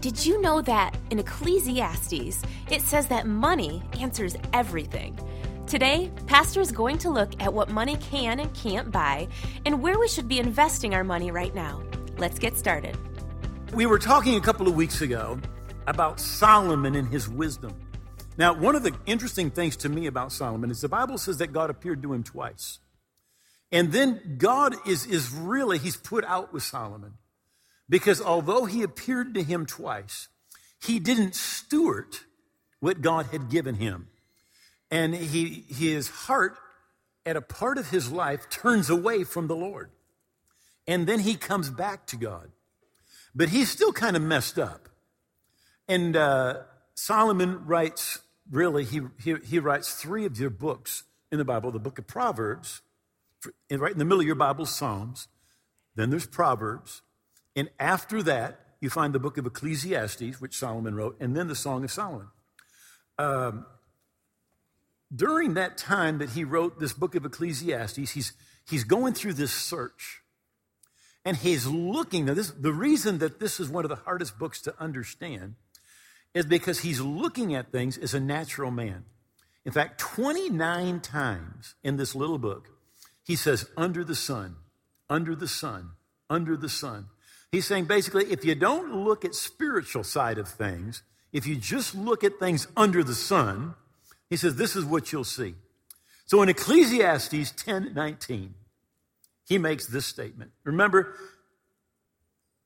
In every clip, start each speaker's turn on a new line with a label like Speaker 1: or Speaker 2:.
Speaker 1: Did you know that in Ecclesiastes it says that money answers everything? Today, Pastor is going to look at what money can and can't buy and where we should be investing our money right now. Let's get started.
Speaker 2: We were talking a couple of weeks ago about Solomon and his wisdom. Now, one of the interesting things to me about Solomon is the Bible says that God appeared to him twice. And then God is, is really, he's put out with Solomon. Because although he appeared to him twice, he didn't steward what God had given him. And he, his heart, at a part of his life, turns away from the Lord. And then he comes back to God. But he's still kind of messed up. And uh, Solomon writes, really, he, he, he writes three of your books in the Bible the book of Proverbs, right in the middle of your Bible, Psalms. Then there's Proverbs. And after that, you find the book of Ecclesiastes, which Solomon wrote, and then the Song of Solomon. Um, during that time that he wrote this book of Ecclesiastes, he's, he's going through this search. And he's looking, now this, the reason that this is one of the hardest books to understand is because he's looking at things as a natural man. In fact, 29 times in this little book, he says, under the sun, under the sun, under the sun. He's saying basically, if you don't look at spiritual side of things, if you just look at things under the sun, he says, this is what you'll see. So in Ecclesiastes 10 19, he makes this statement. Remember,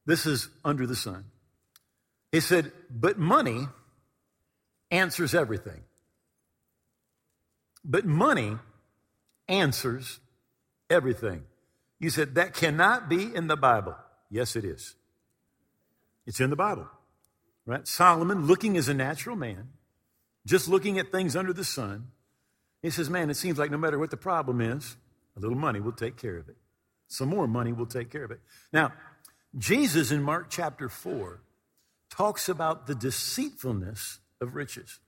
Speaker 2: this is under the sun. He said, but money answers everything. But money answers everything. You said, that cannot be in the Bible. Yes, it is. It's in the Bible, right? Solomon, looking as a natural man, just looking at things under the sun, he says, Man, it seems like no matter what the problem is, a little money will take care of it. Some more money will take care of it. Now, Jesus in Mark chapter 4 talks about the deceitfulness of riches.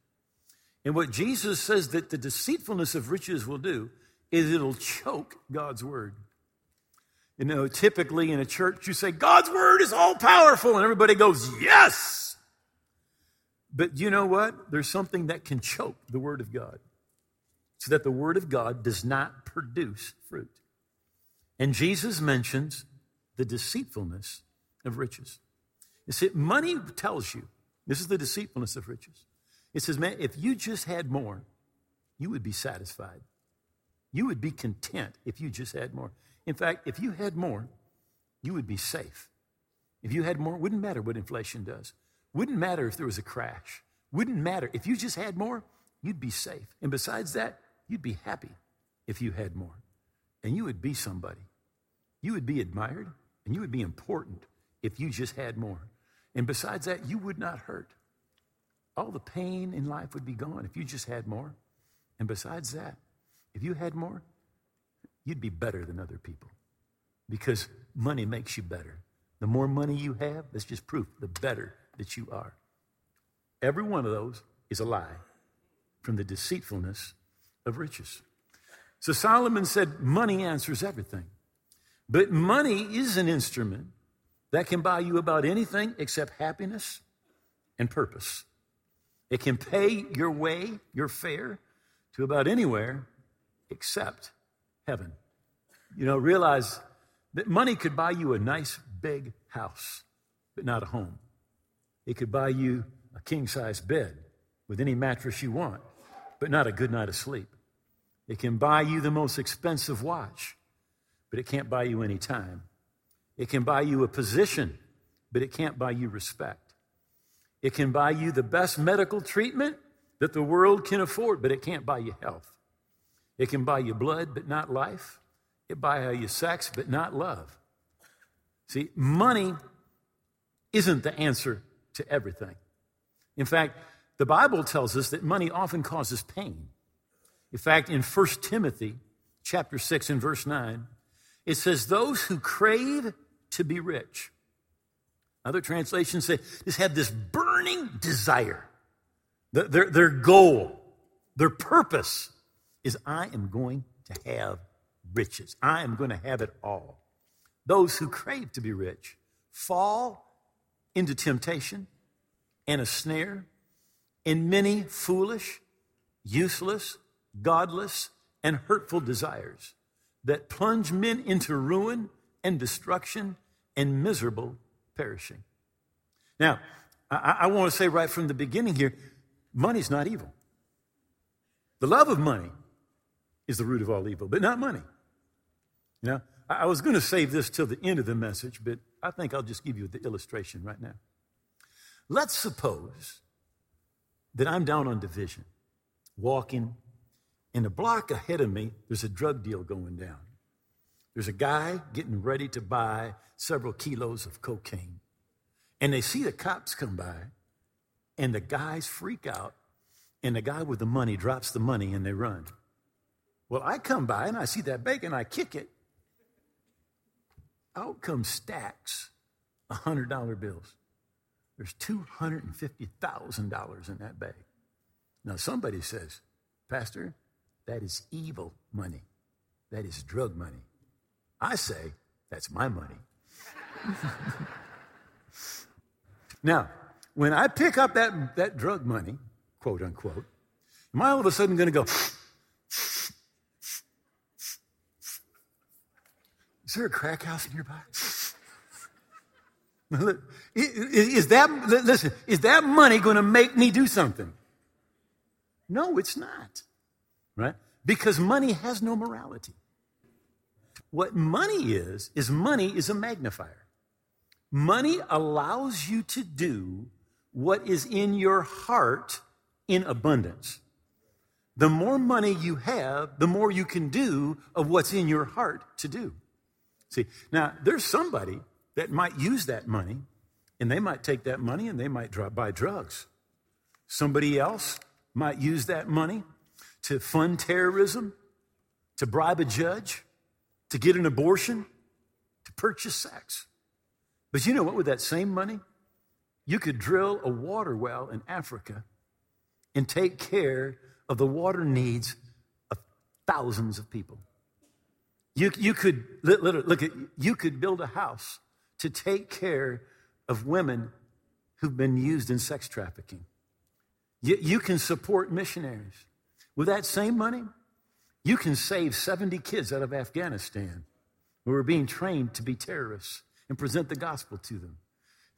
Speaker 2: And what Jesus says that the deceitfulness of riches will do is it'll choke God's word. You know, typically in a church, you say, God's word is all powerful, and everybody goes, Yes. But you know what? There's something that can choke the word of God so that the word of God does not produce fruit. And Jesus mentions the deceitfulness of riches. You see, money tells you this is the deceitfulness of riches. It says, man, if you just had more, you would be satisfied. You would be content if you just had more. In fact, if you had more, you would be safe. If you had more, it wouldn't matter what inflation does. Wouldn't matter if there was a crash. Wouldn't matter. If you just had more, you'd be safe. And besides that, you'd be happy if you had more. And you would be somebody. You would be admired and you would be important if you just had more. And besides that, you would not hurt. All the pain in life would be gone if you just had more. And besides that, if you had more, you'd be better than other people because money makes you better. The more money you have, that's just proof, the better that you are. Every one of those is a lie from the deceitfulness of riches. So Solomon said, Money answers everything. But money is an instrument that can buy you about anything except happiness and purpose. It can pay your way, your fare to about anywhere except heaven. You know, realize that money could buy you a nice big house, but not a home. It could buy you a king size bed with any mattress you want, but not a good night of sleep. It can buy you the most expensive watch, but it can't buy you any time. It can buy you a position, but it can't buy you respect. It can buy you the best medical treatment that the world can afford, but it can't buy you health. It can buy you blood, but not life. It buy you sex, but not love. See, money isn't the answer to everything. In fact, the Bible tells us that money often causes pain. In fact, in 1 Timothy chapter 6 and verse 9, it says, Those who crave to be rich. Other translations say, just have this burning desire. Their, their goal, their purpose is I am going to have riches. I am going to have it all. Those who crave to be rich fall into temptation and a snare, and many foolish, useless, godless, and hurtful desires that plunge men into ruin and destruction and miserable perishing. Now, I, I want to say right from the beginning here money's not evil. The love of money is the root of all evil, but not money. You know, I, was going to save this till the end of the message, but I think I'll just give you the illustration right now. Let's suppose that I'm down on division, walking, and a block ahead of me, there's a drug deal going down. There's a guy getting ready to buy several kilos of cocaine. And they see the cops come by, and the guys freak out, and the guy with the money drops the money and they run. Well, I come by and I see that bacon, I kick it. Out come stacks of $100 bills. There's $250,000 in that bag. Now, somebody says, Pastor, that is evil money. That is drug money. I say, that's my money. now, when I pick up that, that drug money, quote unquote, am I all of a sudden going to go, is there a crack house nearby? is that, listen, is that money going to make me do something? No, it's not right? Because money has no morality. What money is, is money is a magnifier. Money allows you to do what is in your heart in abundance. The more money you have, the more you can do of what's in your heart to do. See, now there's somebody that might use that money and they might take that money and they might buy drugs. Somebody else might use that money to fund terrorism, to bribe a judge, to get an abortion, to purchase sex. But you know what? With that same money, you could drill a water well in Africa and take care of the water needs of thousands of people. You, you could look at you could build a house to take care of women who've been used in sex trafficking. You, you can support missionaries. With that same money, you can save 70 kids out of Afghanistan who are being trained to be terrorists and present the gospel to them.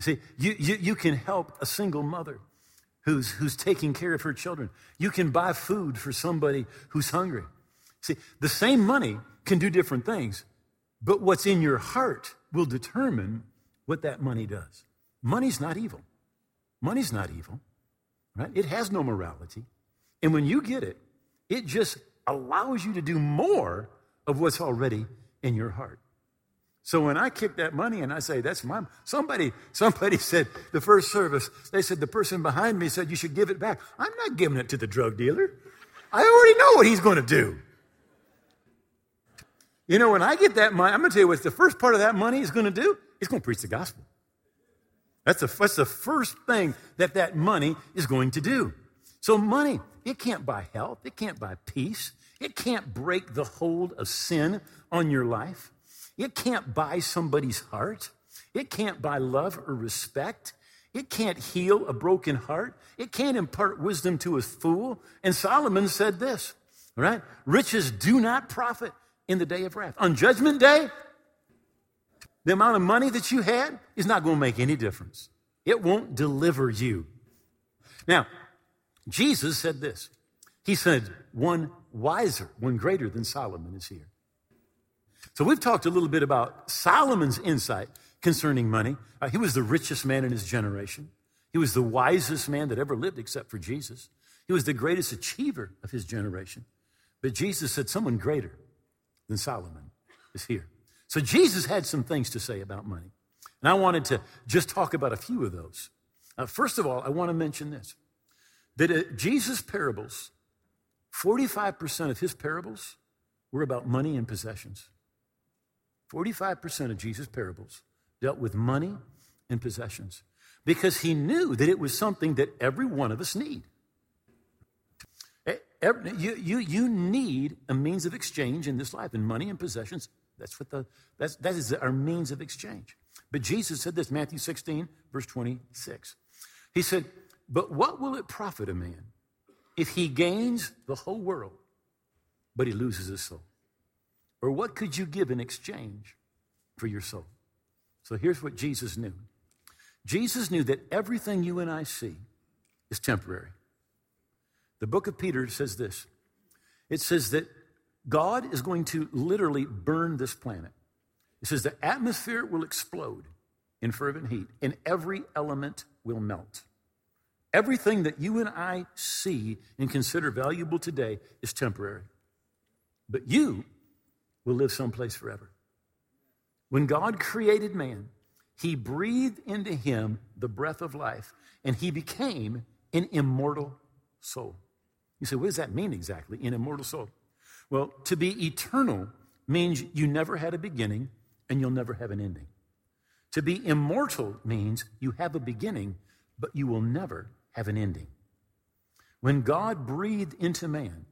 Speaker 2: See, you, you, you can help a single mother who's, who's taking care of her children. You can buy food for somebody who's hungry. See, the same money can do different things, but what's in your heart will determine what that money does. Money's not evil. Money's not evil, right? It has no morality. And when you get it, it just allows you to do more of what's already in your heart. So when I kick that money and I say, that's my, somebody, somebody said the first service, they said the person behind me said you should give it back. I'm not giving it to the drug dealer. I already know what he's going to do. You know, when I get that money, I'm going to tell you what the first part of that money is going to do. It's going to preach the gospel. That's the, that's the first thing that that money is going to do. So, money, it can't buy health, it can't buy peace, it can't break the hold of sin on your life, it can't buy somebody's heart, it can't buy love or respect. It can't heal a broken heart. It can't impart wisdom to a fool. And Solomon said this, right? Riches do not profit in the day of wrath. On judgment day, the amount of money that you had is not going to make any difference. It won't deliver you. Now, Jesus said this. He said, one wiser, one greater than Solomon is here. So we've talked a little bit about Solomon's insight concerning money. Uh, he was the richest man in his generation. He was the wisest man that ever lived except for Jesus. He was the greatest achiever of his generation. But Jesus said someone greater than Solomon is here. So Jesus had some things to say about money. And I wanted to just talk about a few of those. Uh, first of all, I want to mention this that uh, Jesus' parables, 45% of his parables were about money and possessions. 45% of Jesus' parables dealt with money and possessions because he knew that it was something that every one of us need. Every, you, you, you need a means of exchange in this life, and money and possessions, that's what the, that's, that is our means of exchange. But Jesus said this, Matthew 16, verse 26. He said, But what will it profit a man if he gains the whole world, but he loses his soul? Or what could you give in exchange for your soul? So here's what Jesus knew Jesus knew that everything you and I see is temporary. The book of Peter says this it says that God is going to literally burn this planet. It says the atmosphere will explode in fervent heat, and every element will melt. Everything that you and I see and consider valuable today is temporary. But you will live someplace forever. When God created man, he breathed into him the breath of life, and he became an immortal soul. You say, what does that mean exactly, an immortal soul? Well, to be eternal means you never had a beginning and you'll never have an ending. To be immortal means you have a beginning, but you will never have an ending. When God breathed into man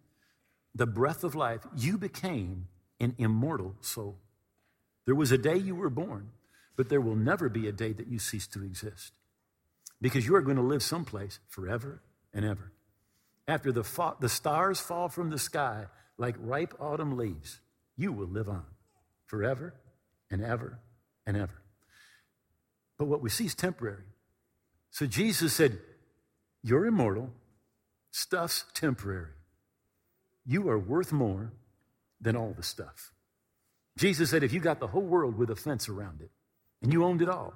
Speaker 2: the breath of life, you became an immortal soul. There was a day you were born, but there will never be a day that you cease to exist because you are going to live someplace forever and ever. After the, fa- the stars fall from the sky like ripe autumn leaves, you will live on forever and ever and ever. But what we see is temporary. So Jesus said, You're immortal, stuff's temporary. You are worth more than all the stuff. Jesus said, If you got the whole world with a fence around it and you owned it all,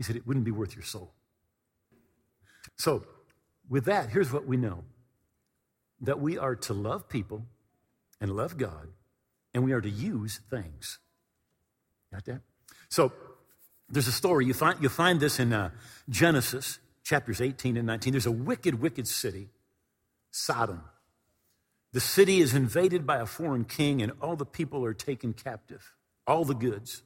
Speaker 2: he said, it wouldn't be worth your soul. So, with that, here's what we know that we are to love people and love God, and we are to use things. Got that? So, there's a story. You find, you find this in uh, Genesis chapters 18 and 19. There's a wicked, wicked city, Sodom. The city is invaded by a foreign king, and all the people are taken captive, all the goods.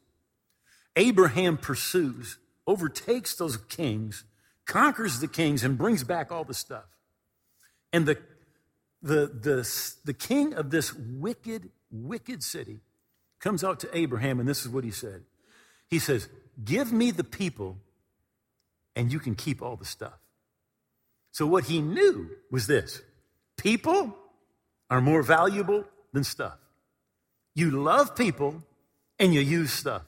Speaker 2: Abraham pursues, overtakes those kings, conquers the kings, and brings back all the stuff. And the, the, the, the king of this wicked, wicked city comes out to Abraham, and this is what he said. He says, Give me the people, and you can keep all the stuff. So, what he knew was this people are more valuable than stuff. You love people, and you use stuff.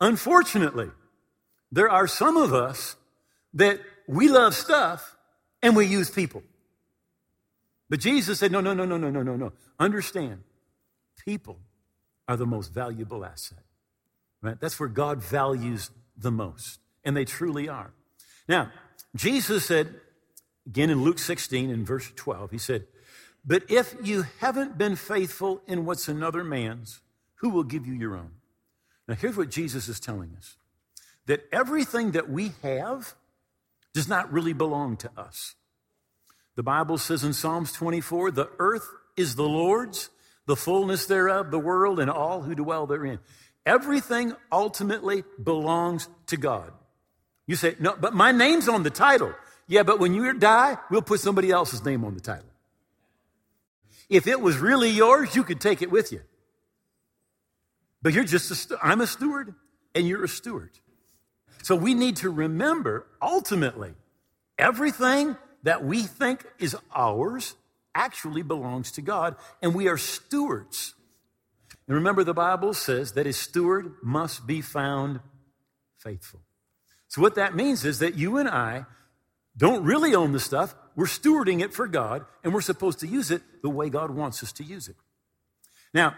Speaker 2: Unfortunately, there are some of us that we love stuff and we use people. But Jesus said, no, no, no, no, no, no, no, no. Understand, people are the most valuable asset. Right? That's where God values the most. And they truly are. Now, Jesus said, again in Luke 16 in verse 12, he said, But if you haven't been faithful in what's another man's, who will give you your own? Now, here's what Jesus is telling us that everything that we have does not really belong to us. The Bible says in Psalms 24, the earth is the Lord's, the fullness thereof, the world, and all who dwell therein. Everything ultimately belongs to God. You say, no, but my name's on the title. Yeah, but when you die, we'll put somebody else's name on the title. If it was really yours, you could take it with you. But you're just a, st- I'm a steward and you're a steward. So we need to remember ultimately everything that we think is ours actually belongs to God and we are stewards and remember, the Bible says that a steward must be found faithful. So, what that means is that you and I don't really own the stuff. We're stewarding it for God, and we're supposed to use it the way God wants us to use it. Now,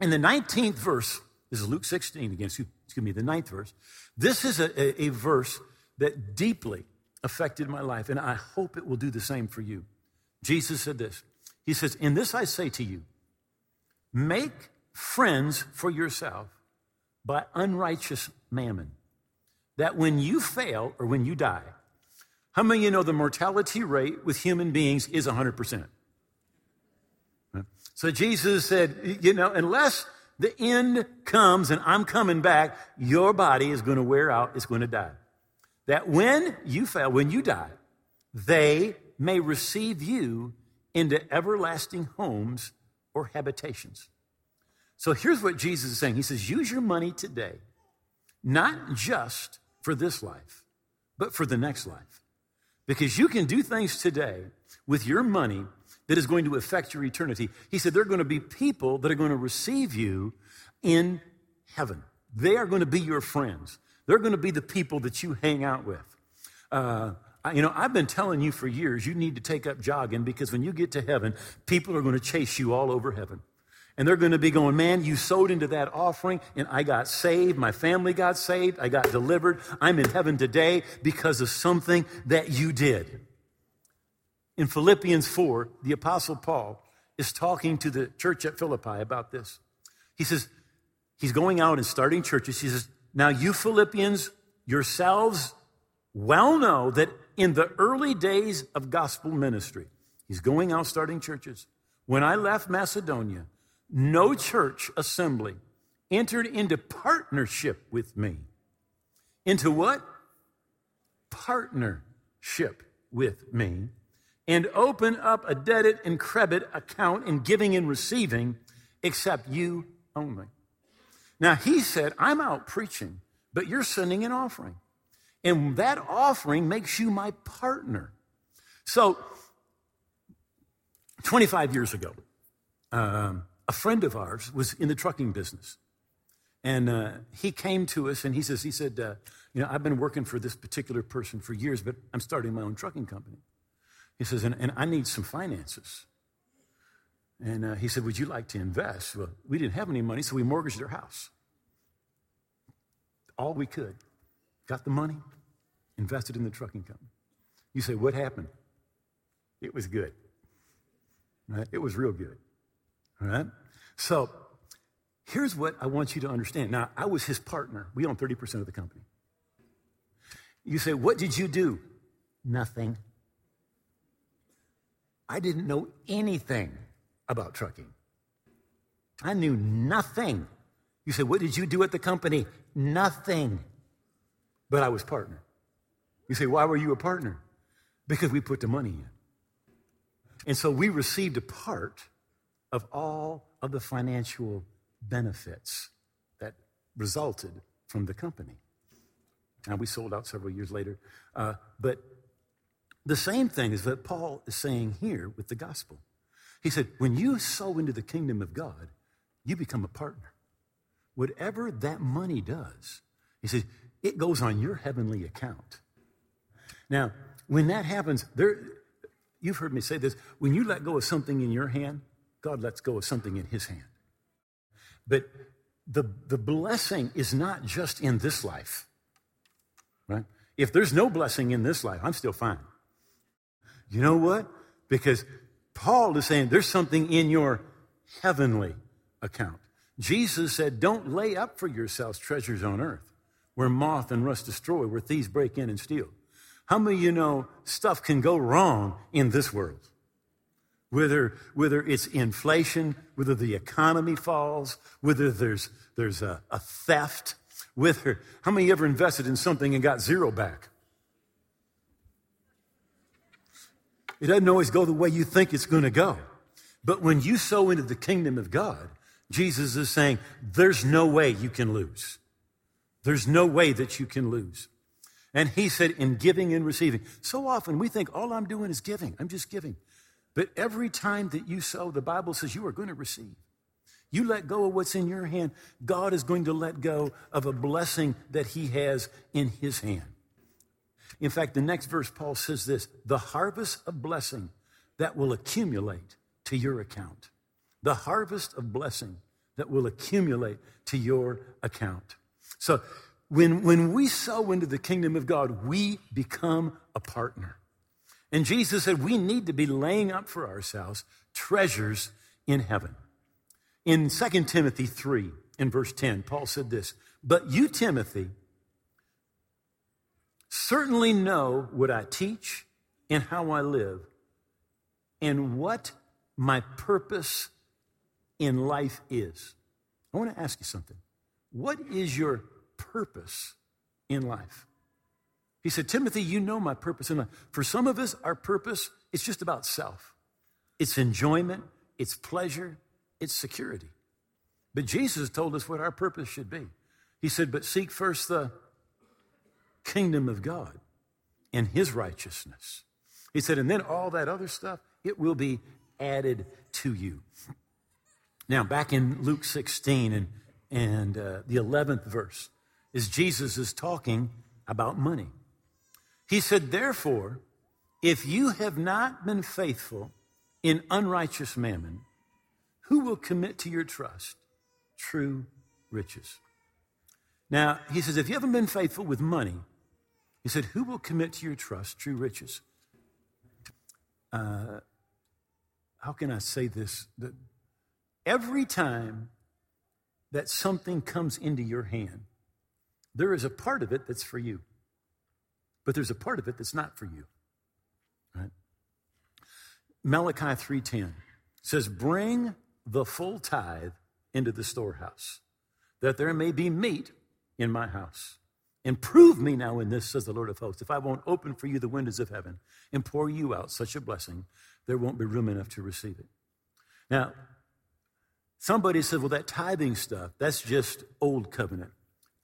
Speaker 2: in the 19th verse, this is Luke 16 again, excuse me, the ninth verse. This is a, a, a verse that deeply affected my life, and I hope it will do the same for you. Jesus said this He says, In this I say to you, make friends for yourself by unrighteous mammon. That when you fail or when you die, how many of you know the mortality rate with human beings is 100%? So Jesus said, you know, unless the end comes and I'm coming back, your body is going to wear out, it's going to die. That when you fail, when you die, they may receive you into everlasting homes or habitations. So here's what Jesus is saying He says, use your money today, not just for this life, but for the next life. Because you can do things today with your money that is going to affect your eternity. He said there are going to be people that are going to receive you in heaven. They are going to be your friends. They're going to be the people that you hang out with. Uh, you know, I've been telling you for years you need to take up jogging because when you get to heaven, people are going to chase you all over heaven. And they're going to be going, man, you sowed into that offering and I got saved. My family got saved. I got delivered. I'm in heaven today because of something that you did. In Philippians 4, the Apostle Paul is talking to the church at Philippi about this. He says, he's going out and starting churches. He says, Now you Philippians yourselves well know that in the early days of gospel ministry, he's going out starting churches. When I left Macedonia, no church assembly entered into partnership with me. Into what? Partnership with me. And open up a debit and credit account in giving and receiving, except you only. Now, he said, I'm out preaching, but you're sending an offering. And that offering makes you my partner. So, 25 years ago, um, a friend of ours was in the trucking business. And uh, he came to us and he says, he said, uh, you know, I've been working for this particular person for years, but I'm starting my own trucking company. He says, and, and I need some finances. And uh, he said, would you like to invest? Well, we didn't have any money, so we mortgaged our house. All we could. Got the money, invested in the trucking company. You say, what happened? It was good. Right? It was real good. All right? So here's what I want you to understand. Now, I was his partner. We own 30% of the company. You say, What did you do? Nothing. I didn't know anything about trucking. I knew nothing. You say, What did you do at the company? Nothing. But I was partner. You say, Why were you a partner? Because we put the money in. And so we received a part of all of the financial benefits that resulted from the company. Now, we sold out several years later. Uh, but the same thing is that Paul is saying here with the gospel. He said, when you sow into the kingdom of God, you become a partner. Whatever that money does, he said, it goes on your heavenly account. Now, when that happens, there, you've heard me say this when you let go of something in your hand, God lets go of something in his hand. But the, the blessing is not just in this life, right? If there's no blessing in this life, I'm still fine. You know what? Because Paul is saying there's something in your heavenly account. Jesus said, Don't lay up for yourselves treasures on earth where moth and rust destroy, where thieves break in and steal. How many of you know stuff can go wrong in this world? whether, whether it's inflation, whether the economy falls, whether there's, there's a, a theft, whether, how many ever invested in something and got zero back? It doesn't always go the way you think it's going to go. But when you sow into the kingdom of God, Jesus is saying, there's no way you can lose. There's no way that you can lose. And he said, in giving and receiving. So often we think all I'm doing is giving. I'm just giving. But every time that you sow, the Bible says you are going to receive. You let go of what's in your hand, God is going to let go of a blessing that He has in His hand. In fact, the next verse, Paul says this the harvest of blessing that will accumulate to your account. The harvest of blessing that will accumulate to your account. So when, when we sow into the kingdom of God, we become a partner. And Jesus said we need to be laying up for ourselves treasures in heaven. In 2 Timothy 3, in verse 10, Paul said this But you, Timothy, certainly know what I teach and how I live and what my purpose in life is. I want to ask you something. What is your purpose in life? He said, Timothy, you know my purpose in life. For some of us, our purpose is just about self. It's enjoyment, it's pleasure, it's security. But Jesus told us what our purpose should be. He said, But seek first the kingdom of God and his righteousness. He said, and then all that other stuff, it will be added to you. Now, back in Luke 16 and, and uh, the 11th verse, is Jesus is talking about money. He said, Therefore, if you have not been faithful in unrighteous mammon, who will commit to your trust true riches? Now, he says, if you haven't been faithful with money, he said, who will commit to your trust true riches? Uh, how can I say this? That every time that something comes into your hand, there is a part of it that's for you, but there's a part of it that's not for you. Right? Malachi 3:10 says, "Bring the full tithe into the storehouse, that there may be meat in my house. And prove me now in this, says the Lord of hosts, if I won't open for you the windows of heaven and pour you out such a blessing, there won't be room enough to receive it." Now, somebody said, "Well, that tithing stuff, that's just old covenant."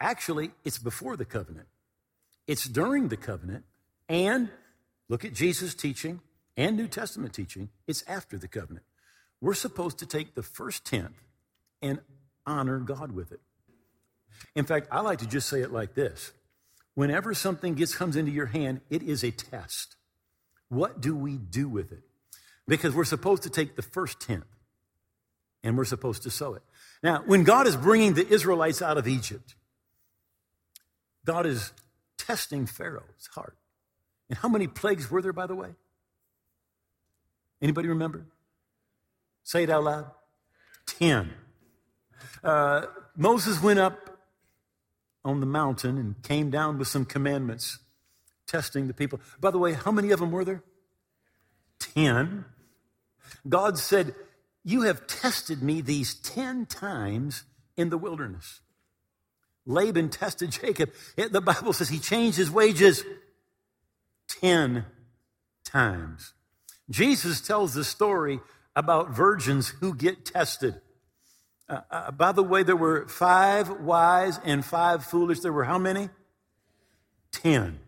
Speaker 2: Actually, it's before the covenant, it's during the covenant, and look at Jesus' teaching and New Testament teaching, it's after the covenant. We're supposed to take the first tenth and honor God with it. In fact, I like to just say it like this whenever something gets comes into your hand, it is a test. What do we do with it? Because we're supposed to take the first tenth and we're supposed to sow it. Now, when God is bringing the Israelites out of Egypt, God is testing Pharaoh's heart. And how many plagues were there, by the way? Anybody remember? Say it out loud. Ten. Uh, Moses went up on the mountain and came down with some commandments, testing the people. By the way, how many of them were there? Ten. God said, You have tested me these ten times in the wilderness. Laban tested Jacob. The Bible says he changed his wages 10 times. Jesus tells the story about virgins who get tested. Uh, uh, by the way, there were five wise and five foolish. There were how many? Ten.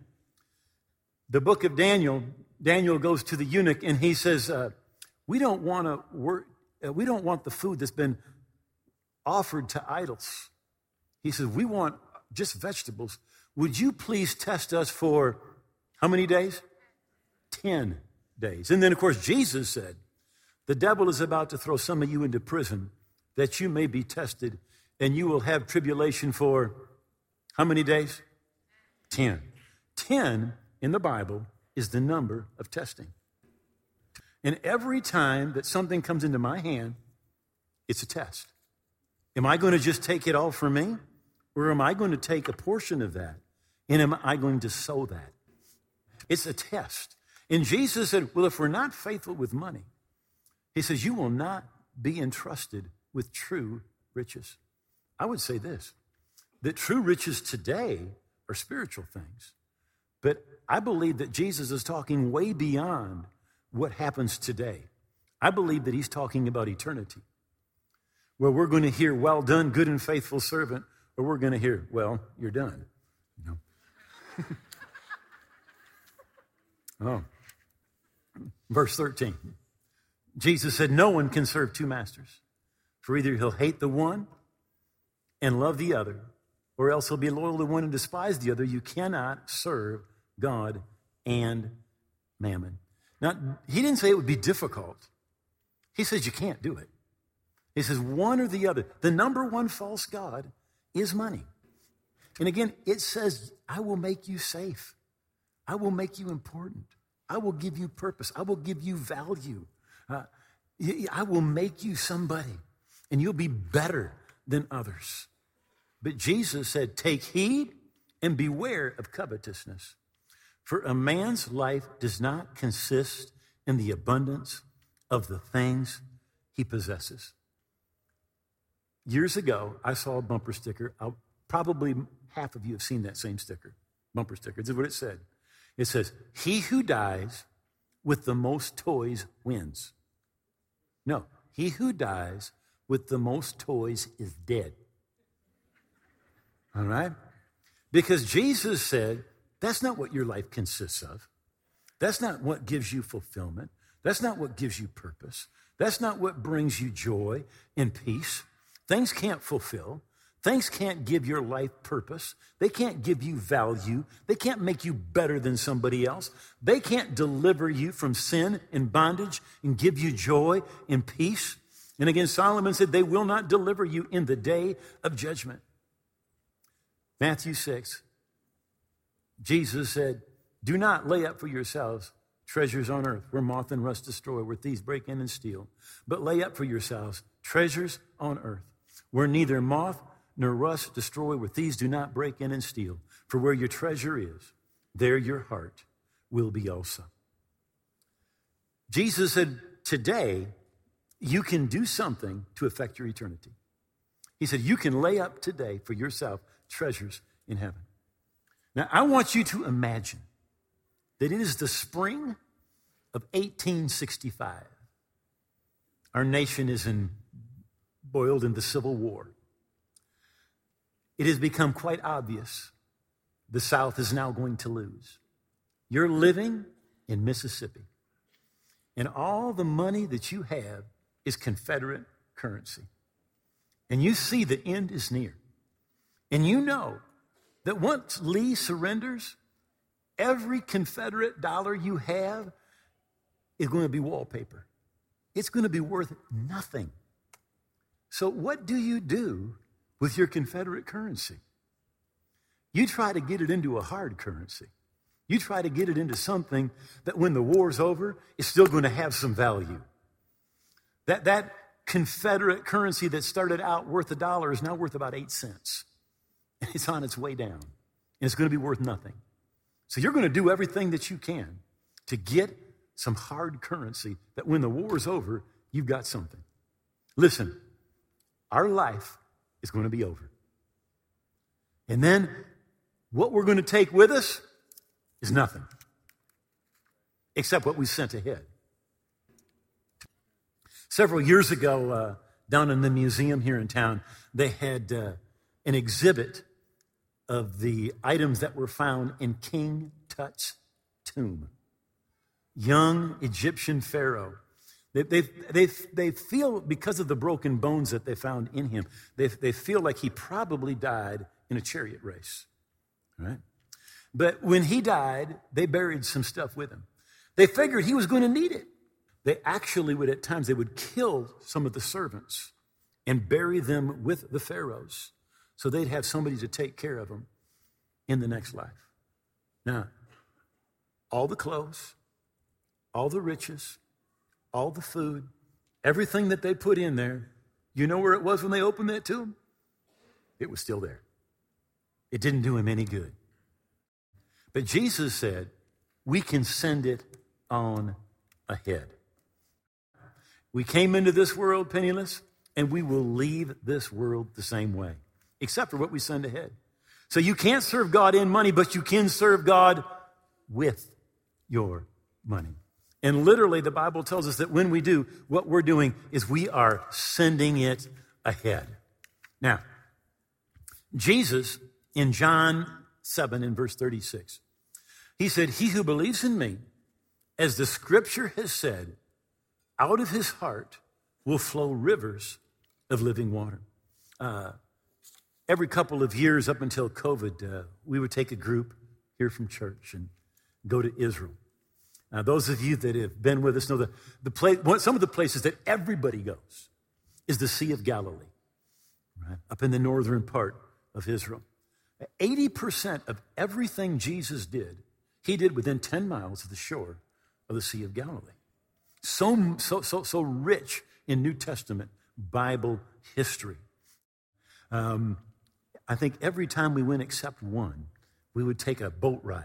Speaker 2: The book of Daniel, Daniel goes to the eunuch and he says, uh, "We don't want to work. Uh, we don't want the food that's been offered to idols." He says, We want just vegetables. Would you please test us for how many days? 10 days. And then, of course, Jesus said, The devil is about to throw some of you into prison that you may be tested, and you will have tribulation for how many days? 10. 10 in the Bible is the number of testing. And every time that something comes into my hand, it's a test. Am I going to just take it all for me? Or am I going to take a portion of that and am I going to sow that? It's a test. And Jesus said, Well, if we're not faithful with money, he says, You will not be entrusted with true riches. I would say this that true riches today are spiritual things. But I believe that Jesus is talking way beyond what happens today. I believe that he's talking about eternity, where we're going to hear, Well done, good and faithful servant or we're going to hear, well, you're done. You know? oh. Verse 13. Jesus said, No one can serve two masters, for either he'll hate the one and love the other, or else he'll be loyal to one and despise the other. You cannot serve God and mammon. Now, he didn't say it would be difficult. He says you can't do it. He says one or the other. The number one false God is money. And again, it says, I will make you safe. I will make you important. I will give you purpose. I will give you value. Uh, I will make you somebody, and you'll be better than others. But Jesus said, Take heed and beware of covetousness. For a man's life does not consist in the abundance of the things he possesses. Years ago, I saw a bumper sticker. I'll, probably half of you have seen that same sticker, bumper sticker. This is what it said. It says, He who dies with the most toys wins. No, he who dies with the most toys is dead. All right? Because Jesus said That's not what your life consists of. That's not what gives you fulfillment. That's not what gives you purpose. That's not what brings you joy and peace. Things can't fulfill. Things can't give your life purpose. They can't give you value. They can't make you better than somebody else. They can't deliver you from sin and bondage and give you joy and peace. And again, Solomon said, they will not deliver you in the day of judgment. Matthew 6, Jesus said, Do not lay up for yourselves treasures on earth where moth and rust destroy, where thieves break in and steal, but lay up for yourselves treasures on earth where neither moth nor rust destroy, where thieves do not break in and steal. For where your treasure is, there your heart will be also. Jesus said, Today, you can do something to affect your eternity. He said, You can lay up today for yourself treasures in heaven. Now, I want you to imagine that it is the spring of 1865. Our nation is in, boiled in the Civil War. It has become quite obvious the South is now going to lose. You're living in Mississippi, and all the money that you have is Confederate currency. And you see the end is near. And you know that once Lee surrenders, every Confederate dollar you have is going to be wallpaper. It's going to be worth nothing. So, what do you do with your Confederate currency? You try to get it into a hard currency. You try to get it into something that when the war's over is still going to have some value. That, that Confederate currency that started out worth a dollar is now worth about eight cents. And it's on its way down. And it's going to be worth nothing. So you're going to do everything that you can to get some hard currency that when the war is over, you've got something. Listen, our life is going to be over. And then what we're going to take with us is nothing except what we sent ahead. Several years ago, uh, down in the museum here in town, they had uh, an exhibit of the items that were found in King Tut's tomb. Young Egyptian Pharaoh. They, they, they, they feel, because of the broken bones that they found in him, they, they feel like he probably died in a chariot race. Right? But when he died, they buried some stuff with him. They figured he was going to need it. They actually would, at times, they would kill some of the servants and bury them with the pharaohs so they'd have somebody to take care of them in the next life. Now, all the clothes, all the riches, all the food, everything that they put in there, you know where it was when they opened that tomb? It was still there. It didn't do him any good. But Jesus said, we can send it on ahead. We came into this world penniless, and we will leave this world the same way except for what we send ahead. So you can't serve God in money, but you can serve God with your money. And literally, the Bible tells us that when we do, what we're doing is we are sending it ahead. Now, Jesus in John 7 in verse 36, he said, He who believes in me, as the scripture has said, out of his heart will flow rivers of living water. Uh, every couple of years up until COVID, uh, we would take a group here from church and go to Israel. Now, those of you that have been with us know that the place, some of the places that everybody goes is the Sea of Galilee, right? up in the northern part of Israel. 80% of everything Jesus did, he did within 10 miles of the shore of the Sea of Galilee. So, so, so, so rich in New Testament Bible history. Um, I think every time we went except one, we would take a boat ride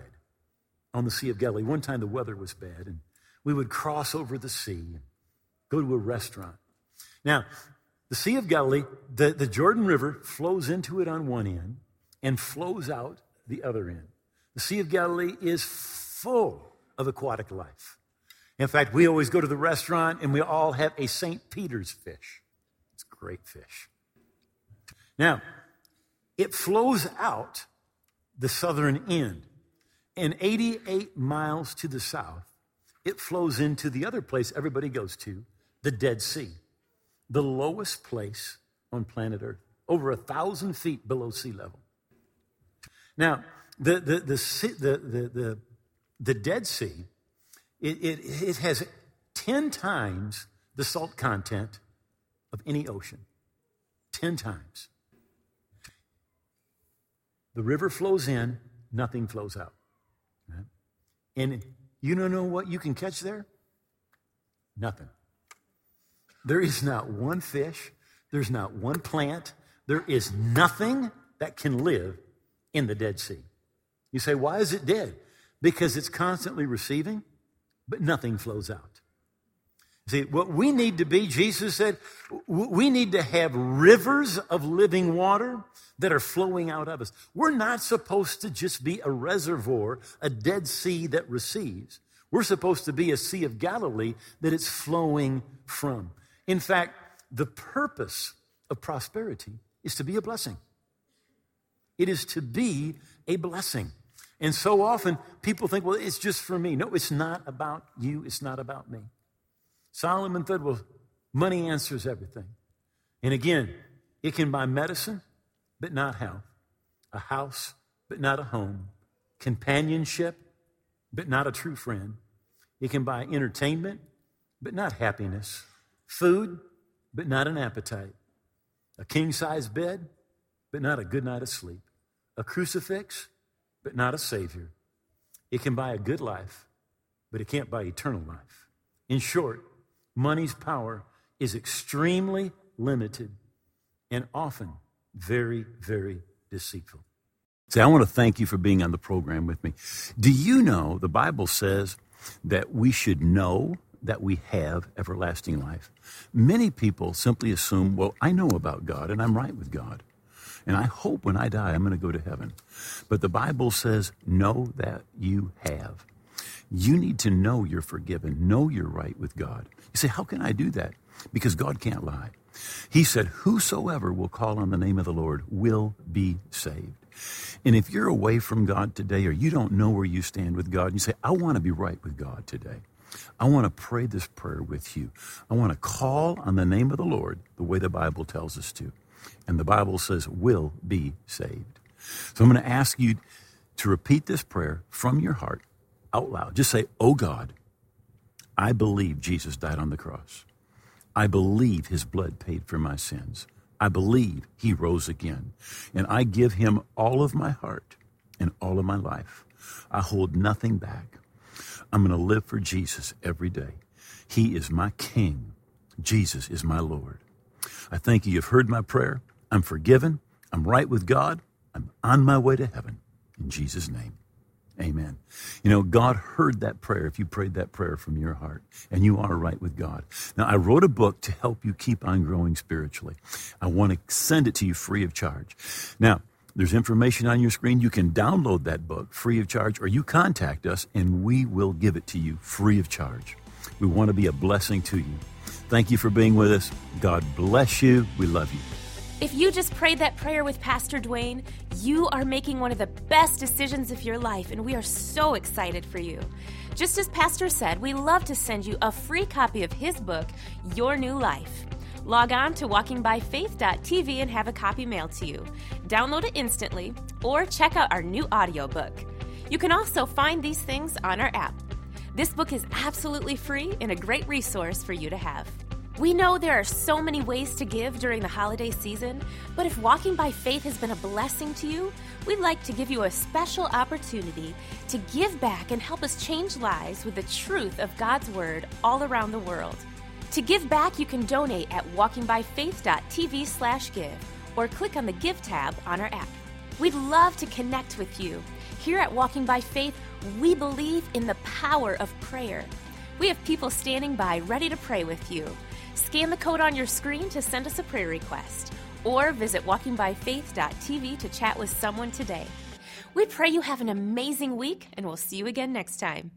Speaker 2: on the Sea of Galilee. One time the weather was bad, and we would cross over the sea and go to a restaurant. Now, the Sea of Galilee, the, the Jordan River flows into it on one end and flows out the other end. The Sea of Galilee is full of aquatic life. In fact, we always go to the restaurant and we all have a St. Peter's fish. It's great fish. Now, it flows out the southern end. And 88 miles to the south, it flows into the other place everybody goes to, the Dead Sea, the lowest place on planet Earth, over a thousand feet below sea level. Now, the, the, the, the, the, the, the Dead Sea, it, it, it has 10 times the salt content of any ocean. 10 times. The river flows in, nothing flows out. Right? And you don't know what you can catch there? Nothing. There is not one fish, there's not one plant, there is nothing that can live in the Dead Sea. You say, why is it dead? Because it's constantly receiving, but nothing flows out. See, what we need to be, Jesus said, we need to have rivers of living water that are flowing out of us. We're not supposed to just be a reservoir, a dead sea that receives. We're supposed to be a Sea of Galilee that it's flowing from. In fact, the purpose of prosperity is to be a blessing. It is to be a blessing. And so often people think, well, it's just for me. No, it's not about you. It's not about me. Solomon said, well, money answers everything. And again, it can buy medicine, but not health, a house, but not a home, companionship, but not a true friend. It can buy entertainment, but not happiness, food, but not an appetite, a king size bed, but not a good night of sleep, a crucifix, but not a savior. It can buy a good life, but it can't buy eternal life. In short, money's power is extremely limited and often very, very deceitful. Say, I want to thank you for being on the program with me. Do you know the Bible says that we should know that we have everlasting life? Many people simply assume, well, I know about God and I'm right with God. And I hope when I die, I'm going to go to heaven. But the Bible says, know that you have. You need to know you're forgiven, know you're right with God. You say, How can I do that? Because God can't lie. He said, Whosoever will call on the name of the Lord will be saved. And if you're away from God today or you don't know where you stand with God, and you say, I want to be right with God today. I want to pray this prayer with you. I want to call on the name of the Lord the way the Bible tells us to. And the Bible says, will be saved. So I'm going to ask you to repeat this prayer from your heart out loud. Just say, Oh God, I believe Jesus died on the cross. I believe his blood paid for my sins. I believe he rose again. And I give him all of my heart and all of my life. I hold nothing back. I'm going to live for Jesus every day. He is my King. Jesus is my Lord. I thank you. You've heard my prayer. I'm forgiven. I'm right with God. I'm on my way to heaven. In Jesus' name. Amen. You know, God heard that prayer if you prayed that prayer from your heart and you are right with God. Now, I wrote a book to help you keep on growing spiritually. I want to send it to you free of charge. Now, there's information on your screen. You can download that book free of charge or you contact us and we will give it to you free of charge. We want to be a blessing to you. Thank you for being with us. God bless you. We love you.
Speaker 1: If you just prayed that prayer with Pastor Duane, you are making one of the best decisions of your life, and we are so excited for you. Just as Pastor said, we love to send you a free copy of his book, Your New Life. Log on to walkingbyfaith.tv and have a copy mailed to you. Download it instantly or check out our new audiobook. You can also find these things on our app. This book is absolutely free and a great resource for you to have. We know there are so many ways to give during the holiday season, but if walking by faith has been a blessing to you, we'd like to give you a special opportunity to give back and help us change lives with the truth of God's Word all around the world. To give back, you can donate at walkingbyfaith.tv/give or click on the Give tab on our app. We'd love to connect with you. Here at Walking by Faith, we believe in the power of prayer. We have people standing by ready to pray with you. Scan the code on your screen to send us a prayer request, or visit walkingbyfaith.tv to chat with someone today. We pray you have an amazing week, and we'll see you again next time.